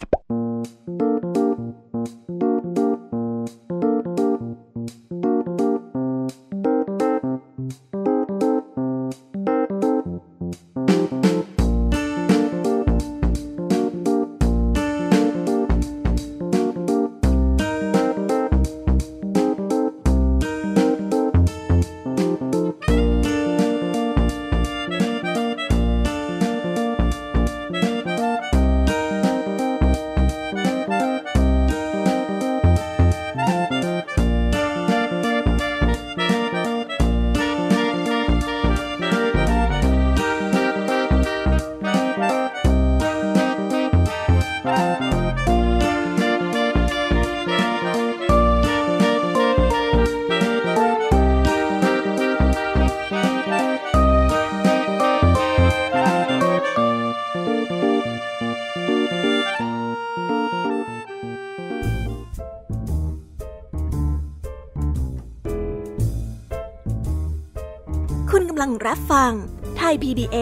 รั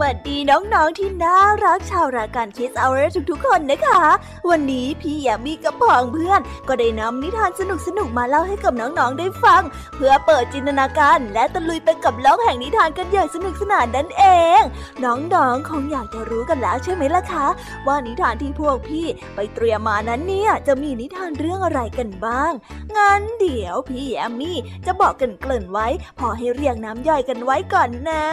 วัสดีน้องๆที่น่ารักชาวรายการคิสเอาร์ทุกๆคนนะคะ วันนี้พี่ยามีกับพองเพื่อน ก็ได้นำนิทานสนุกๆมาเล่าให้กับน้องๆได้ฟัง เพื่อเปิดจินตนาการ และตะลุยไปกับโลกแห่งนิทานกันอย่างสนุกสนานนั่นเอง น้องๆคงอยากจะรู้กันแล้วใช่ไหมล่ะคะ ว่านิทานที่พวกพี่ไปเตรียมมานั้นเนี่ยจะมีนิทานเรื่องอะไรกันบ้างงั้นเดี๋ยวพี่แอมมี่จะบอกกันเกริ่นไว้ พอให้เรียงน้ำย่อยกันไว้ก่อนนะ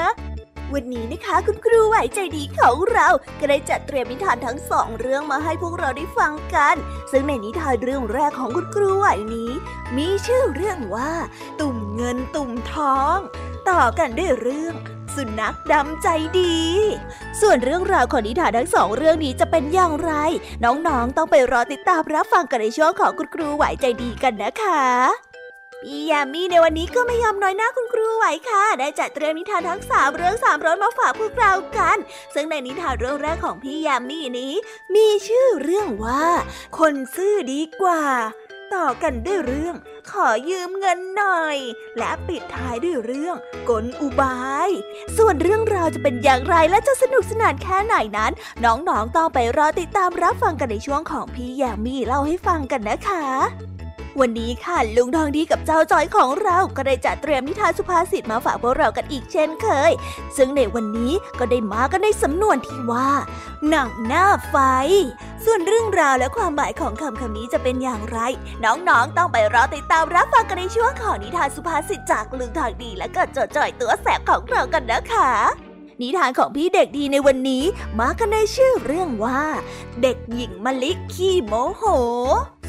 วันนี้นะคะคุณครูไหวใจดีของเราก็ได้จัดเตรียมนิทานทั้งสองเรื่องมาให้พวกเราได้ฟังกัน ซึ่งในนิทานเรื่องแรกของคุณครูไหวนี้ มีชื่อเรื่องว่า ตุ่มเงินตุ่มทอง ต่อกันด้วยเรื่องสุนัขดำใจดี ส่วนเรื่องราวของนิทานทั้งสองเรื่องนี้จะเป็นอย่างไร น้องๆต้องไปรอติดตามรับฟังกันในช่วงของคุณครูไหวใจดีกันนะคะ พี่ยามีในวันนี้ก็ไม่ยอมน้อยหน้าคุณครูไหวค่ะ ได้จัดเตรียมนิทานทั้งสามเรื่องสามรสมาฝากพวกเรากัน ซึ่งในนิทานเรื่องแรกของพี่ยามีนี้ มีชื่อเรื่องว่า คนซื่อดีกว่า ต่อกันด้วยเรื่อง ขอยืมเงินหน่อย และปิดท้ายด้วยเรื่องกลอุบาย ส่วนเรื่องราวจะเป็นอย่างไรและจะสนุกสนานแค่ไหนนั้น น้องๆต้องไปรอติดตามรับฟังกันในช่วงของพี่ยามีเล่าให้ฟังกันนะคะ วันนี้ค่ะลุงทองดีกับเจ้าจอยของเราก็ได้จัดเตรียมนิทานสุภาษิตมาฝากพวกเรากันอีกเช่นเคย ซึ่งในวันนี้ก็ได้มากันในสำนวนที่ว่า หนังหน้าไฟ ส่วนเรื่องราวและความหมายของคำคำนี้จะเป็นอย่างไร น้องๆต้องไปรอติดตามรับฟังกันในช่วงของนิทานสุภาษิตจากลุงทองดีและก็เจ้าจอยตัวแสบของเรากันนะคะนิทานของพี่เด็กดีในวันนี้มากันในชื่อเรื่องว่า เด็กหญิงมะลิขี้โมโห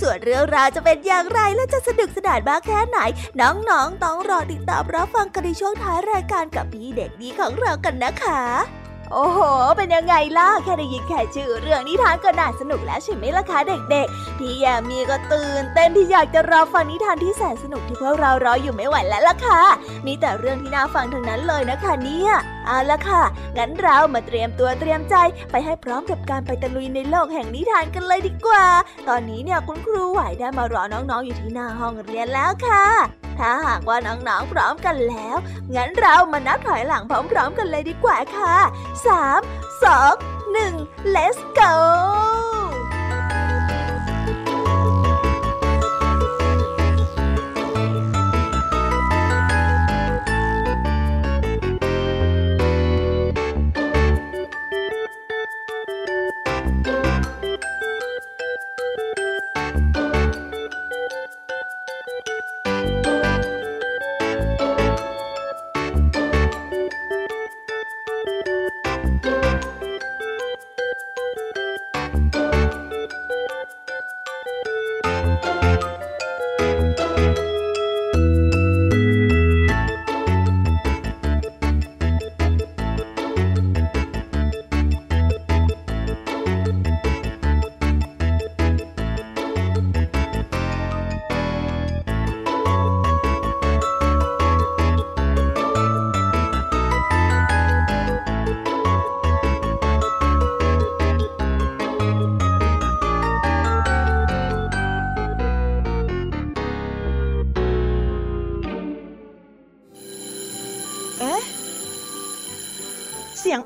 ส่วนเรื่องราวจะเป็นอย่างไรและจะสนุกสนานมากแค่ไหน น้องๆต้องรอติดตามรับฟังกันในช่วงท้ายรายการกับพี่เด็กดีของเรากันนะคะ โอ้โห เป็นยังไงล่ะ แค่ได้ยินแค่ชื่อเรื่องนิทานก็น่าสนุกแล้วใช่ไหมล่ะคะเด็กๆ พี่ยามีก็ตื่นเต้นที่อยากจะรอฟังนิทานที่แสนสนุกที่พวกเรารออยู่ไม่ไหวแล้วล่ะค่ะ มีแต่เรื่องที่น่าฟังทั้งนั้นเลยนะคะเนี่ย เอาละค่ะ งั้นเรามาเตรียมตัวเตรียมใจไปให้พร้อมกับการไปตะลุยในโลกแห่งนิทานกันเลยดีกว่า ตอนนี้เนี่ยคุณครูไหวได้มารอน้องๆอยู่ที่หน้าห้องเรียนแล้วค่ะ ถ้าหากว่าน้องๆพร้อมกันแล้ว งั้นเรามานับถอยหลังพร้อมๆกันเลยดีกว่าค่ะสามสองหนึ่ง let's go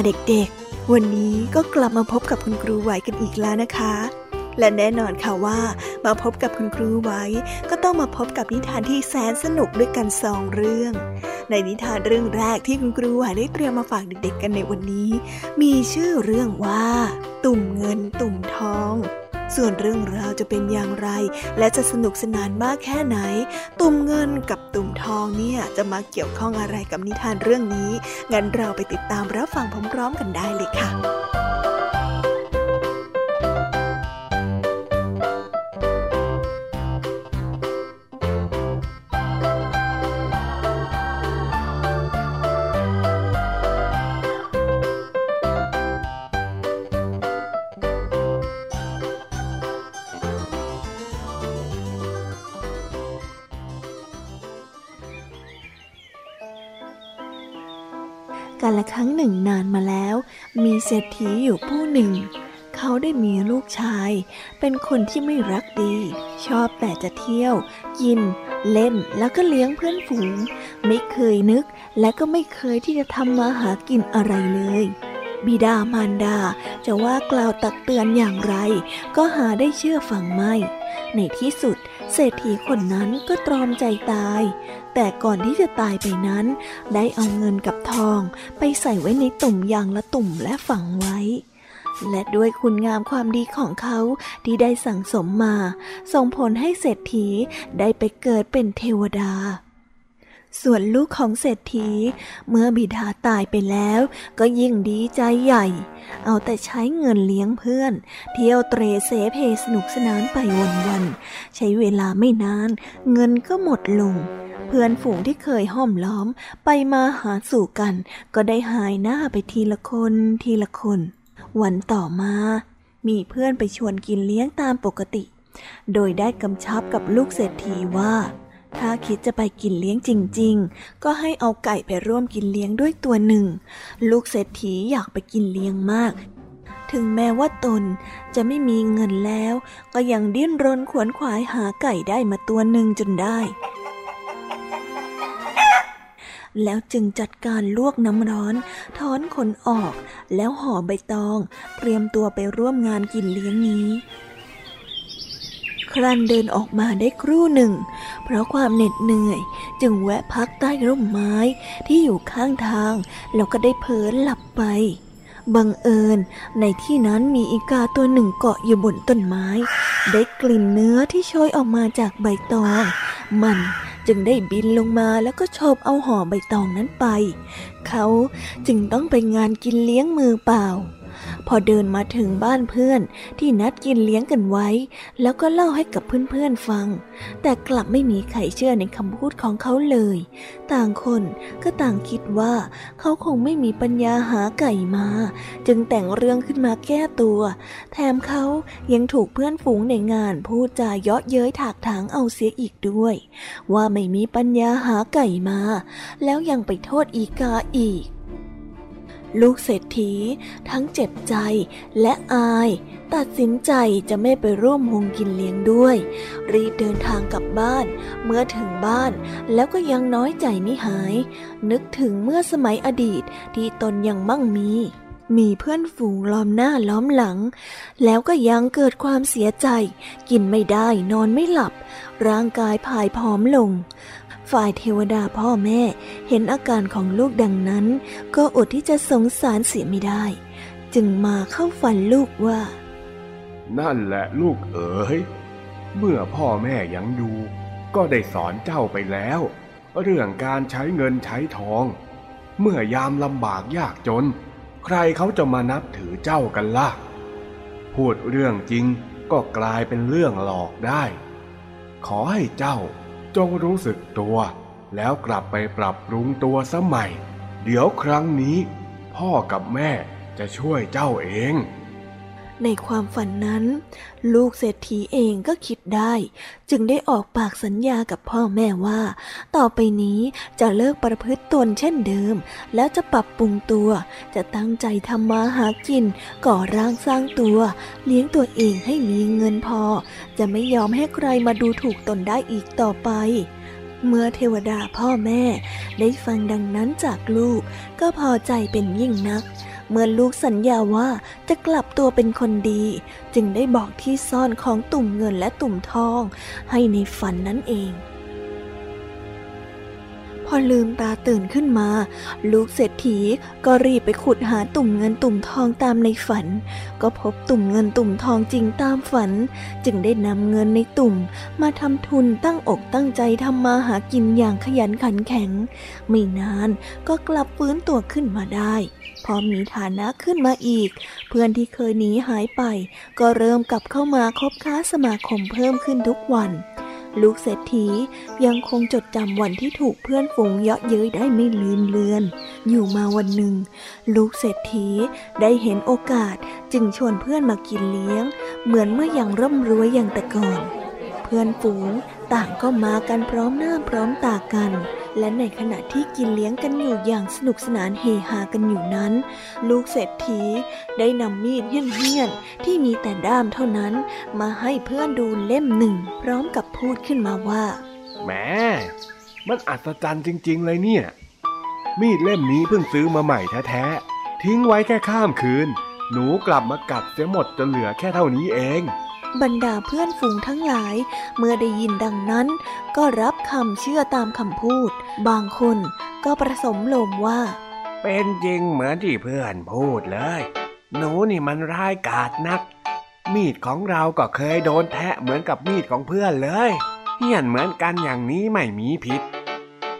ค่ะเด็กๆ วันนี้ก็กลับมาพบกับคุณครูไหวกันอีกแล้วนะคะ และแน่นอนค่ะว่ามาพบกับคุณครูไหวก็ต้องมาพบกับนิทานที่แสนสนุกด้วยกันสองเรื่อง ในนิทานเรื่องแรกที่คุณครูไหวได้เตรียมมาฝากเด็กๆ กันในวันนี้ มีชื่อเรื่องว่า ตุ่มเงินตุ่มทอง ส่วนเรื่องราวจะเป็นอย่างไร และจะสนุกสนานมากแค่ไหน ตุ่มเงินกับตุ่มทองเนี่ยจะมาเกี่ยวข้องอะไรกับนิทานเรื่องนี้ งั้นเราไปติดตามรับฟังพร้อมๆกันได้เลยค่ะ การละครั้งหนึ่งนานมาแล้ว มีเศรษฐีอยู่ผู้หนึ่ง เขาได้มีลูกชาย เป็นคนที่ไม่รักดี ชอบแต่จะเที่ยว กิน เล่นแล้วก็เลี้ยงเพื่อนฝูง ไม่เคยนึกและก็ไม่เคยที่จะทำมาหากินอะไรเลยบิดามารดาจะว่ากล่าวตักเตือนอย่างไร ก็หาได้เชื่อฟังไม่ ในที่สุด เศรษฐีคนนั้นก็ตรอมใจตาย แต่ก่อนที่จะตายไปนั้น ได้เอาเงินกับทองไปใส่ไว้ในตุ่มยางละตุ่มและฝังไว้ และด้วยคุณงามความดีของเขาที่ได้สั่งสมมา ส่งผลให้เศรษฐีได้ไปเกิดเป็นเทวดา ส่วนลูกของเศรษฐี เมื่อบิดาตายไปแล้ว ก็ยิ่งดีใจใหญ่ เอาแต่ใช้เงินเลี้ยงเพื่อน เที่ยวเตรเสเพสนุกสนานไปวันๆใช้เวลาไม่นาน เงินก็หมดลง เพื่อนฝูงที่เคยห้อมล้อมไปมาหาสู่กัน ก็ได้หายหน้าไปทีละคนทีละคน วันต่อมา มีเพื่อนไปชวนกินเลี้ยงตามปกติ โดยได้กำชับกับลูกเศรษฐีว่า ถ้าคิดจะไปกินเลี้ยงจริง ๆ ก็ให้เอาไก่ไปร่วมกินเลี้ยงด้วยตัวหนึ่ง ลูกเศรษฐีอยากไปกินเลี้ยงมาก ถึงแม้ว่าตนจะไม่มีเงินแล้ว ก็ยังดิ้นรนขวนขวายหาไก่ได้มาตัวหนึ่งจนได้ แล้วจึงจัดการลวกน้ำร้อนถอนขนออก แล้วห่อใบตอง เตรียมตัวไปร่วมงานกินเลี้ยงนี้ ครั้นเดินออกมาได้ครู่หนึ่ง เพราะความเหน็ดเหนื่อยจึงแวะพักใต้ร่มไม้ที่อยู่ข้างทาง แล้วก็ได้เผลอหลับไป บังเอิญในที่นั้นมีอีกาตัวหนึ่งเกาะอยู่บนต้นไม้ ได้กลิ่นเนื้อที่โชยออกมาจากใบตอง มันจึงได้บินลงมาแล้วก็ชอบเอาห่อใบตองนั้นไป เขาจึงต้องไปงานกินเลี้ยงมือเปล่า พอเดินมาถึงบ้านเพื่อนที่นัดกินเลี้ยงกันไว้ แล้วก็เล่าให้กับเพื่อนๆฟัง แต่กลับไม่มีใครเชื่อในคำพูดของเขาเลย ต่างคนก็ต่างคิดว่า เขาคงไม่มีปัญญาหาไก่มา จึงแต่งเรื่องขึ้นมาแก้ตัว แถมเขายังถูกเพื่อนฝูงในงานพูดจาเยาะเย้ยถากถางเอาเสียอีกด้วย ว่าไม่มีปัญญาหาไก่มา แล้วยังไปโทษอีกาอีก ลูกเศรษฐีทั้งเจ็บใจและอาย ตัดสินใจจะไม่ไปร่วมวงกินเลี้ยงด้วย รีบเดินทางกลับบ้าน เมื่อถึงบ้านแล้วก็ยังน้อยใจไม่หาย นึกถึงเมื่อสมัยอดีตที่ตนยังมั่งมีมีเพื่อนฝูงล้อมหน้าล้อมหลัง แล้วก็ยังเกิดความเสียใจ กินไม่ได้นอนไม่หลับ ร่างกายผายผอมลง ฝ่ายเทวดาพ่อแม่เห็นอาการของลูกดังนั้น ก็อดที่จะสงสารเสียไม่ได้ จึงมาเข้าฝันลูกว่า นั่นแหละลูกเอ๋ยเมื่อพ่อแม่ยังอยู่ ก็ได้สอนเจ้าไปแล้ว เรื่องการใช้เงินใช้ทอง เมื่อยามลำบากยากจน ใครเขาจะมานับถือเจ้ากันล่ะ พูดเรื่องจริงก็กลายเป็นเรื่องหลอกได้ ขอให้เจ้า จงรู้สึกตัว แล้วกลับไปปรับปรุงตัวสมัย เดี๋ยวครั้งนี้ พ่อกับแม่จะช่วยเจ้าเอง ในความฝันนั้น ลูกเศรษฐีเองก็คิดได้ จึงได้ออกปากสัญญากับพ่อแม่ว่า ต่อไปนี้จะเลิกประพฤติตนเช่นเดิม แล้วจะปรับปรุงตัว จะตั้งใจทำมาหากิน ก่อร่างสร้างตัว เลี้ยงตัวเองให้มีเงินพอ จะไม่ยอมให้ใครมาดูถูกตนได้อีกต่อไปเมื่อเทวดาพ่อแม่ได้ฟังดังนั้นจากลูกก็พอใจเป็นยิ่งนัก เมื่อลูกสัญญาว่าจะกลับตัวเป็นคนดี จึงได้บอกที่ซ่อนของตุ่มเงินและตุ่มทอง ให้ในฝันนั่นเอง พอลืมตาตื่นขึ้นมา ลูกเศรษฐีก็รีบไปขุดหาตุ่มเงินตุ่มทองตามในฝัน ก็พบตุ่มเงินตุ่มทองจริงตามฝัน จึงได้นำเงินในตุ่ม มาทำทุนตั้งอกตั้งใจทำมาหากินอย่างขยันขันแข็ง ไม่นานก็กลับฟื้นตัวขึ้นมาได้ พอมีฐานะขึ้นมาอีก เพื่อนที่เคยหนีหายไป ก็เริ่มกลับเข้ามาคบค้าสมาคมเพิ่มขึ้นทุกวัน ลูกเศรษฐียังคงจดจำวันที่ถูกเพื่อนฝูงเยาะเย้ยได้ไม่ลืมเลือน อยู่มาวันหนึ่ง ลูกเศรษฐีได้เห็นโอกาสจึงชวนเพื่อนมากินเลี้ยง เหมือนเมื่อยังร่ำรวยอย่างแต่ก่อน เพื่อนฝูงต่างก็มากันพร้อมหน้าพร้อมตากัน และในขณะที่กินเลี้ยงกันอยู่อย่างสนุกสนานเฮฮากันอยู่นั้น ลูกเศรษฐีได้นำมีดเหี้ยนๆที่มีแต่ด้ามเท่านั้น มาให้เพื่อนดูเล่มหนึ่ง พร้อมกับพูดขึ้นมาว่าแหมมันอัศจรรย์จริง ๆ เลยเนี่ย มีดเล่มนี้เพิ่งซื้อมาใหม่แท้ๆทิ้งไว้แค่ข้ามคืน หนูกลับมากัดเสียหมดจนเหลือแค่เท่านี้เอง บรรดาเพื่อนฝูงทั้งหลาย เมื่อได้ยินดังนั้น ก็รับคำเชื่อตามคำพูด บางคนก็ประสมลมว่า เป็นจริงเหมือนที่เพื่อนพูดเลย หนูนี่มันร้ายกาจนัก มีดของเราก็เคยโดนแทะเหมือนกับมีดของเพื่อนเลยเหี้ยนเหมือนกันอย่างนี้ไม่มีผิด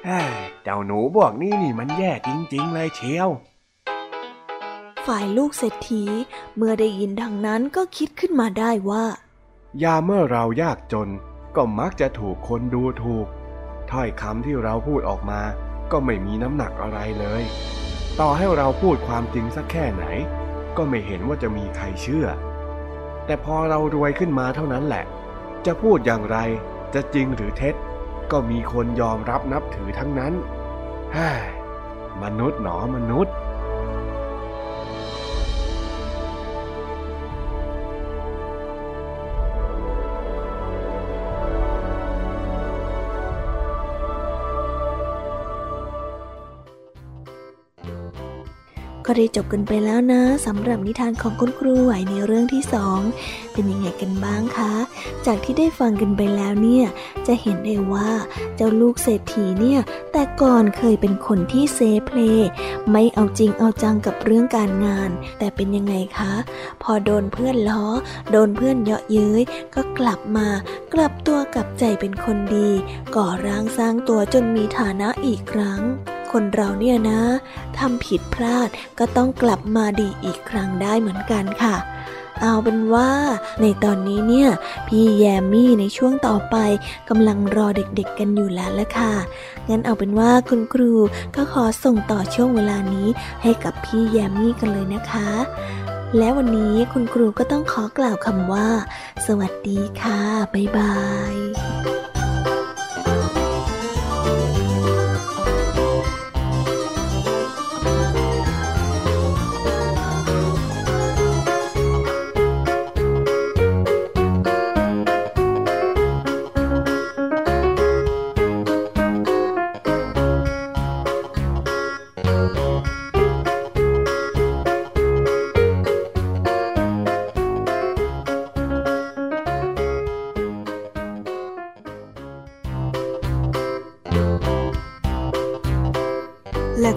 เฮ้เจ้าหนูพวกนี้นี่มันแย่จริง ๆ เลยเชียว ฝ่ายลูกเศรษฐี เมื่อได้ยินดังนั้นก็คิดขึ้นมาได้ว่า ยาเมื่อเรายากจน ก็มักจะถูกคนดูถูก ถ้อยคำที่เราพูดออกมา ก็ไม่มีน้ำหนักอะไรเลย ต่อให้เราพูดความจริงสักแค่ไหน ก็ไม่เห็นว่าจะมีใครเชื่อ แต่พอเรารวยขึ้นมาเท่านั้นแหละ จะพูดอย่างไรจะจริงหรือเท็จ ก็มีคนยอมรับนับถือทั้งนั้นฮ้ยมนุษย์หนอมนุษย์ ก็ได้จบกันไปแล้วนะสำหรับนิทานของคุณครูไหวในเรื่องที่สองเป็นยังไงกันบ้างคะ จากที่ได้ฟังกันไปแล้วเนี่ย จะเห็นได้ว่าเจ้าลูกเศรษฐีเนี่ย แต่ก่อนเคยเป็นคนที่เซเพลไม่เอาจริงเอาจังกับเรื่องการงาน แต่เป็นยังไงคะ พอโดนเพื่อนล้อ โดนเพื่อนเยาะเย้ยก็กลับมากลับตัวกลับใจเป็นคนดี ก่อร่างสร้างตัวจนมีฐานะอีกครั้ง คนเราเนี่ยนะทำผิดพลาดก็ต้องกลับมาดีอีกครั้งได้เหมือนกันค่ะเอาเป็นว่าในตอนนี้เนี่ย พี่แยมมี่ในช่วงต่อไปกำลังรอเด็กๆกันอยู่แล้วละค่ะ งั้นเอาเป็นว่าคุณครูก็ขอส่งต่อช่วงเวลานี้ให้กับพี่แยมมี่กันเลยนะคะ และวันนี้คุณครูก็ต้องขอกล่าวคำว่า สวัสดีค่ะ บ๊ายบาย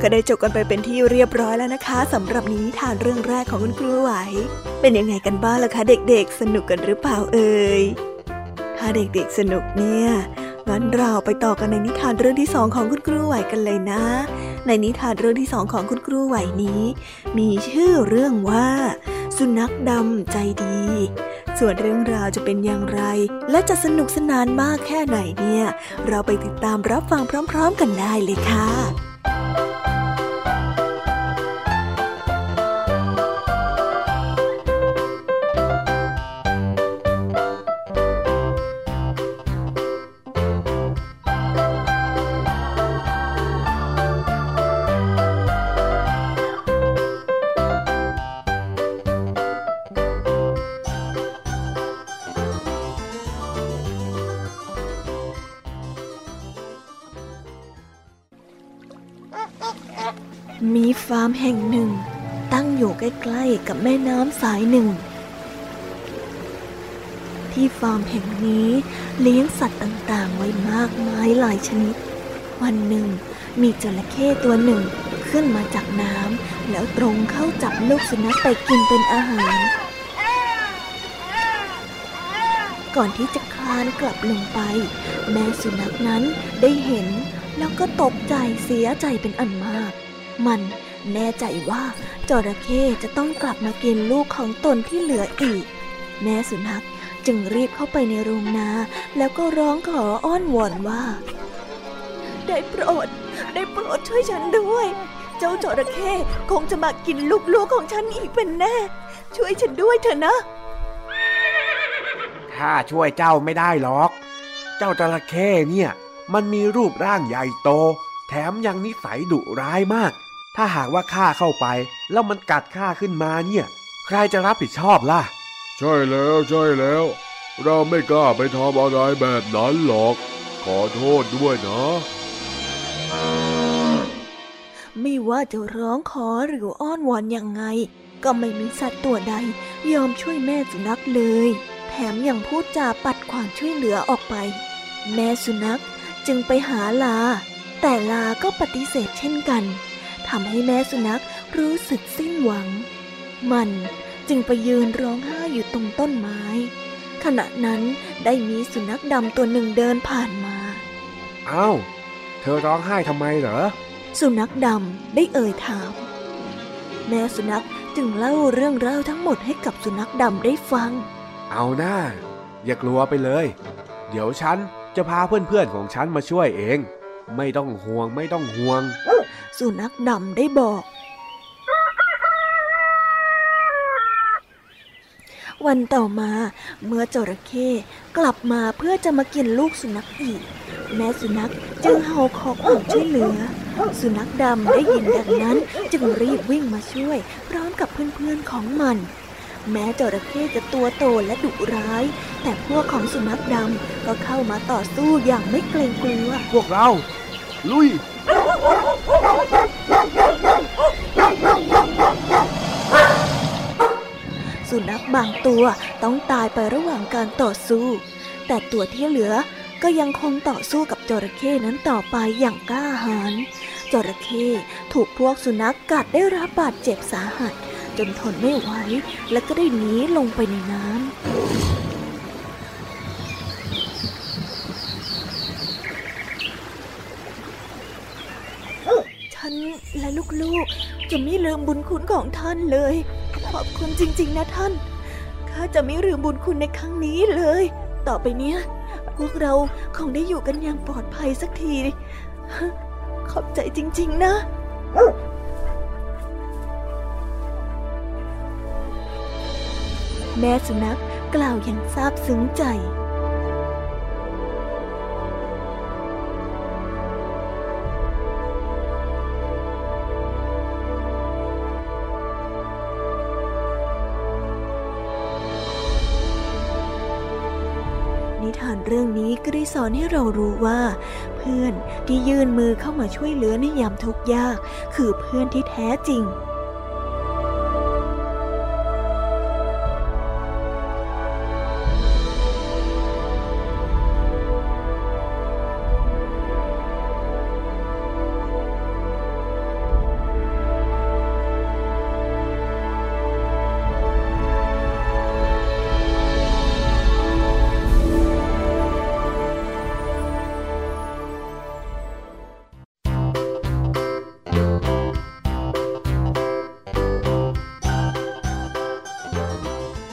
ก็ได้จบกันไปเป็นที่เรียบร้อยแล้วนะคะสำหรับนิทานเรื่องแรกของคุณครูไหว เป็นยังไงกันบ้างล่ะคะเด็กๆ สนุกกันหรือเปล่าเอ่ยถ้าเด็กๆสนุกเนี่ยงั้นเราไปต่อกันในนิทานเรื่องที่สองของคุณครูไหวกันเลยนะ ในนิทานเรื่องที่สองของคุณครูไหวนี้ มีชื่อเรื่องว่า สุนัขดำใจดี ส่วนเรื่องราวจะเป็นอย่างไร และจะสนุกสนานมากแค่ไหนเนี่ย เราไปติดตามรับฟังพร้อม ๆ กันได้เลยค่ะ กับแม่น้ำสายหนึ่ง ที่ฟาร์มแห่งนี้เลี้ยงสัตว์ต่างๆ ไว้มากมายหลายชนิด วันหนึ่งมีจระเข้ตัวหนึ่งขึ้นมาจากน้ำแล้วตรงเข้าจับลูกสุนัขไปกินเป็นอาหาร ก่อนที่จะคลานกลับลงไป แม่สุนัขนั้นได้เห็นแล้วก็ตกใจเสียใจเป็นอันมาก มัน แน่ใจว่าจระเข้จะต้องกลับมากินลูกของตนที่เหลืออีก แม่สุนัขจึงรีบเข้าไปในโรงนา แล้วก็ร้องขออ้อนวอนว่า ได้โปรด ได้โปรดช่วยฉันด้วย เจ้าจระเข้คงจะมากินลูกๆของฉันอีกเป็นแน่ ช่วยฉันด้วยเถอะนะข้าช่วยเจ้าไม่ได้หรอก เจ้าจระเข้เนี่ย มันมีรูปร่างใหญ่โต แถมยังนิสัยดุร้ายมาก ถ้าหากว่าข้าเข้าไป แล้วมันกัดข้าขึ้นมาเนี่ย ใครจะรับผิดชอบล่ะ ใช่แล้วใช่แล้ว เราไม่กล้าไปทำอะไรแบบนั้นหรอก ขอโทษด้วยนะ ไม่ว่าจะร้องขอหรืออ้อนวอนยังไง ก็ไม่มีสัตว์ตัวใด ยอมช่วยแม่สุนัขเลย แถมยังพูดจาปัดความช่วยเหลือออกไป แม่สุนัขจึงไปหาลา แต่ลาก็ปฏิเสธเช่นกัน ทำให้แม่สุนัขรู้สึกสิ้นหวัง มันจึงไปยืนร้องไห้อยู่ตรงต้นไม้ ขณะนั้นได้มีสุนัขดำตัวหนึ่งเดินผ่านมาเอ้าเธอร้องไห้ทำไมเหรอ สุนัขดำได้เอ่ยถาม แม่สุนัขจึงเล่าเรื่องราวทั้งหมดให้กับสุนัขดำได้ฟัง เอาหน้า อย่ากลัวไปเลย เดี๋ยวฉันจะพาเพื่อนๆของฉันมาช่วยเอง ไม่ต้องห่วงไม่ต้องห่วง สุนัขดำได้บอก วันต่อมาเมื่อจระเข้กลับมาเพื่อจะมากินลูกสุนัขอีก แม่สุนัขจึงเห่าขอความช่วยเหลือ สุนัขดำได้ยินดังนั้นจึงรีบวิ่งมาช่วย พร้อมกับเพื่อนๆของมันแม้จระเข้จะตัวโตและดุร้าย แต่พวกของสุนัขดำก็เข้ามาต่อสู้อย่างไม่เกรงกลัว พวกเรา ลุย สุนัขบางตัวต้องตายไประหว่างการต่อสู้ แต่ตัวที่เหลือก็ยังคงต่อสู้กับจระเข้นั้นต่อไปอย่างกล้าหาญจระเข้ถูกพวกสุนัขกัดได้รับบาดเจ็บสาหัส จนทนไม่ไหวและก็ได้หนีลงไปในน้ำ ฉัน และลูกๆ จะไม่ลืมบุญคุณของท่านเลย ขอบคุณจริง ๆ นะท่าน ข้าจะไม่ลืมบุญคุณในครั้งนี้เลย ต่อไปเนี้ย พวกเราคงได้อยู่กันอย่างปลอดภัยสักที ขอบใจจริง ๆ นะแม่สุนัขกล่าวอย่างซาบซึ้งใจานเรื่องนี้ก็ได้สอนให้เรารู้ว่า เพื่อนที่ยื่นมือเข้ามาช่วยเหลือในยามทุกข์ยาก คือเพื่อนที่แท้จริง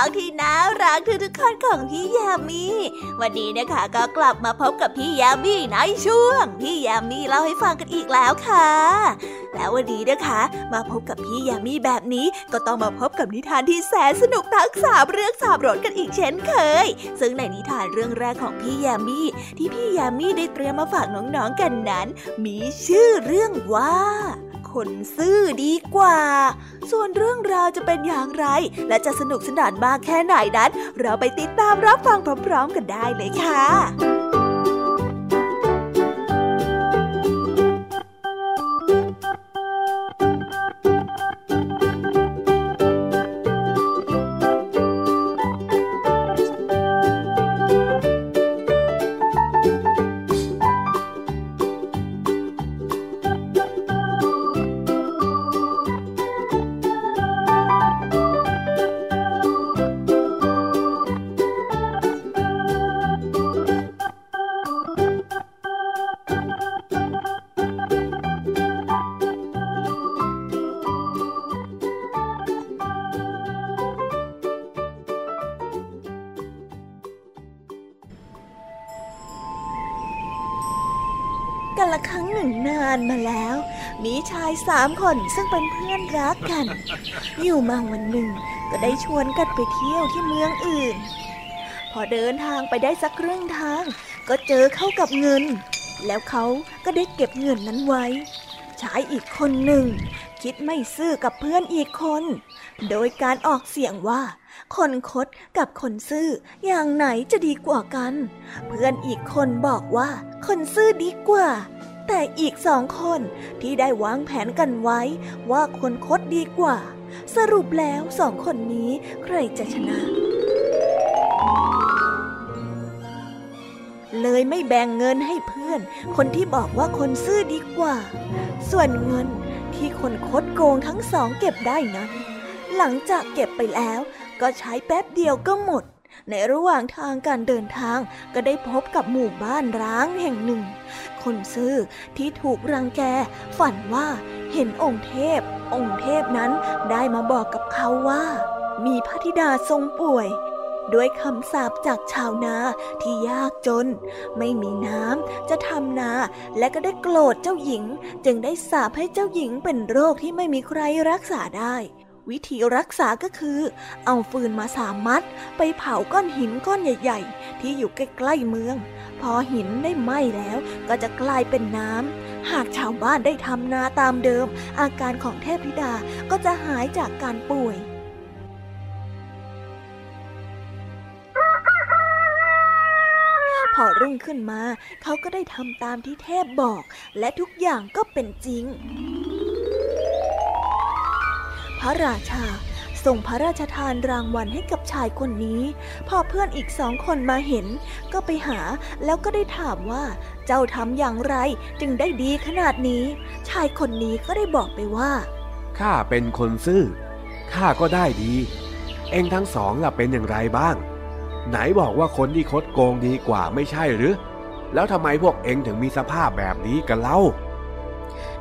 องที่น่ารักทุกๆคนของพี่ยามีวันนี้นะคะก็กลับมาพบกับพี่ยามีในช่วง พี่ยามีเล่าให้ฟังกันอีกแล้วค่ะ แล้ววันนี้นะคะ มาพบกับพี่ยามีแบบนี้ก็ต้องมาพบกับนิทานที่แสนสนุกทั้งสามเรื่องสามรสกันอีกเช่นเคย ซึ่งในนิทานเรื่องแรกของพี่ยามีที่พี่ยามีได้เตรียมมาฝากน้องๆกันนั้น มีชื่อเรื่องว่า คนซื่อดีกว่า ส่วนเรื่องราวจะเป็นอย่างไร และจะสนุกสนานมากแค่ไหนนั้น เราไปติดตามรับฟังพร้อมๆกันได้เลยค่ะายสามคนซึ่งเป็นเพื่อนรักกัน อยู่มาวันหนึ่งก็ได้ชวนกันไปเที่ยวที่เมืองอื่น พอเดินทางไปได้สักครึ่งทาง ก็เจอเข้ากับเงิน แล้วเขาก็ได้เก็บเงินนั้นไว้ชายอีกคนหนึ่ง คิดไม่ซื่อกับเพื่อนอีกคน โดยการออกเสียงว่า คนคดกับคนซื่ออย่างไหนจะดีกว่ากัน เพื่อนอีกคนบอกว่า คนซื่อดีกว่า แต่อีกสองคนที่ได้วางแผนกันไว้ว่าคนคดดีกว่า สรุปแล้วสองคนนี้ใครจะชนะ เลยไม่แบ่งเงินให้เพื่อน คนที่บอกว่าคนซื่อดีกว่า ส่วนเงินที่คนคดโกงทั้งสองเก็บได้นั้น หลังจากเก็บไปแล้วก็ใช้แป๊บเดียวก็หมด ในระหว่างทางการเดินทางก็ได้พบกับหมู่บ้านร้างแห่งหนึ่ง คนซื่อที่ถูกรังแกฝันว่าเห็นองค์เทพ องค์เทพนั้นได้มาบอกกับเขาว่า มีพระธิดาทรงป่วย ด้วยคำสาปจากชาวนาที่ยากจน ไม่มีน้ำจะทำนาและก็ได้โกรธเจ้าหญิง จึงได้สาปให้เจ้าหญิงเป็นโรคที่ไม่มีใครรักษาได้ วิธีรักษาก็คือ เอาฟืนมาสามมัด ไปเผาก้อนหินก้อนใหญ่ ๆ ที่อยู่ใกล้ๆเมือง พอหินได้ไหม้แล้วก็จะกลายเป็นน้ำ หากชาวบ้านได้ทำนาตามเดิม อาการของเทพธิดาก็จะหายจากการป่วยพอรุ่งขึ้นมา เขาก็ได้ทำตามที่เทพบอก และทุกอย่างก็เป็นจริง พระราชาส่งพระราชทานรางวัลให้กับชายคนนี้ พอเพื่อนอีกสองคนมาเห็น ก็ไปหาแล้วก็ได้ถามว่า เจ้าทำอย่างไรจึงได้ดีขนาดนี้ ชายคนนี้ก็ได้บอกไปว่าข้าเป็นคนซื่อข้าก็ได้ดี เองทั้งสองล่ะเป็นอย่างไรบ้าง ไหนบอกว่าคนที่คดโกงดีกว่าไม่ใช่หรือ แล้วทำไมพวกเองถึงมีสภาพแบบนี้กันเล่า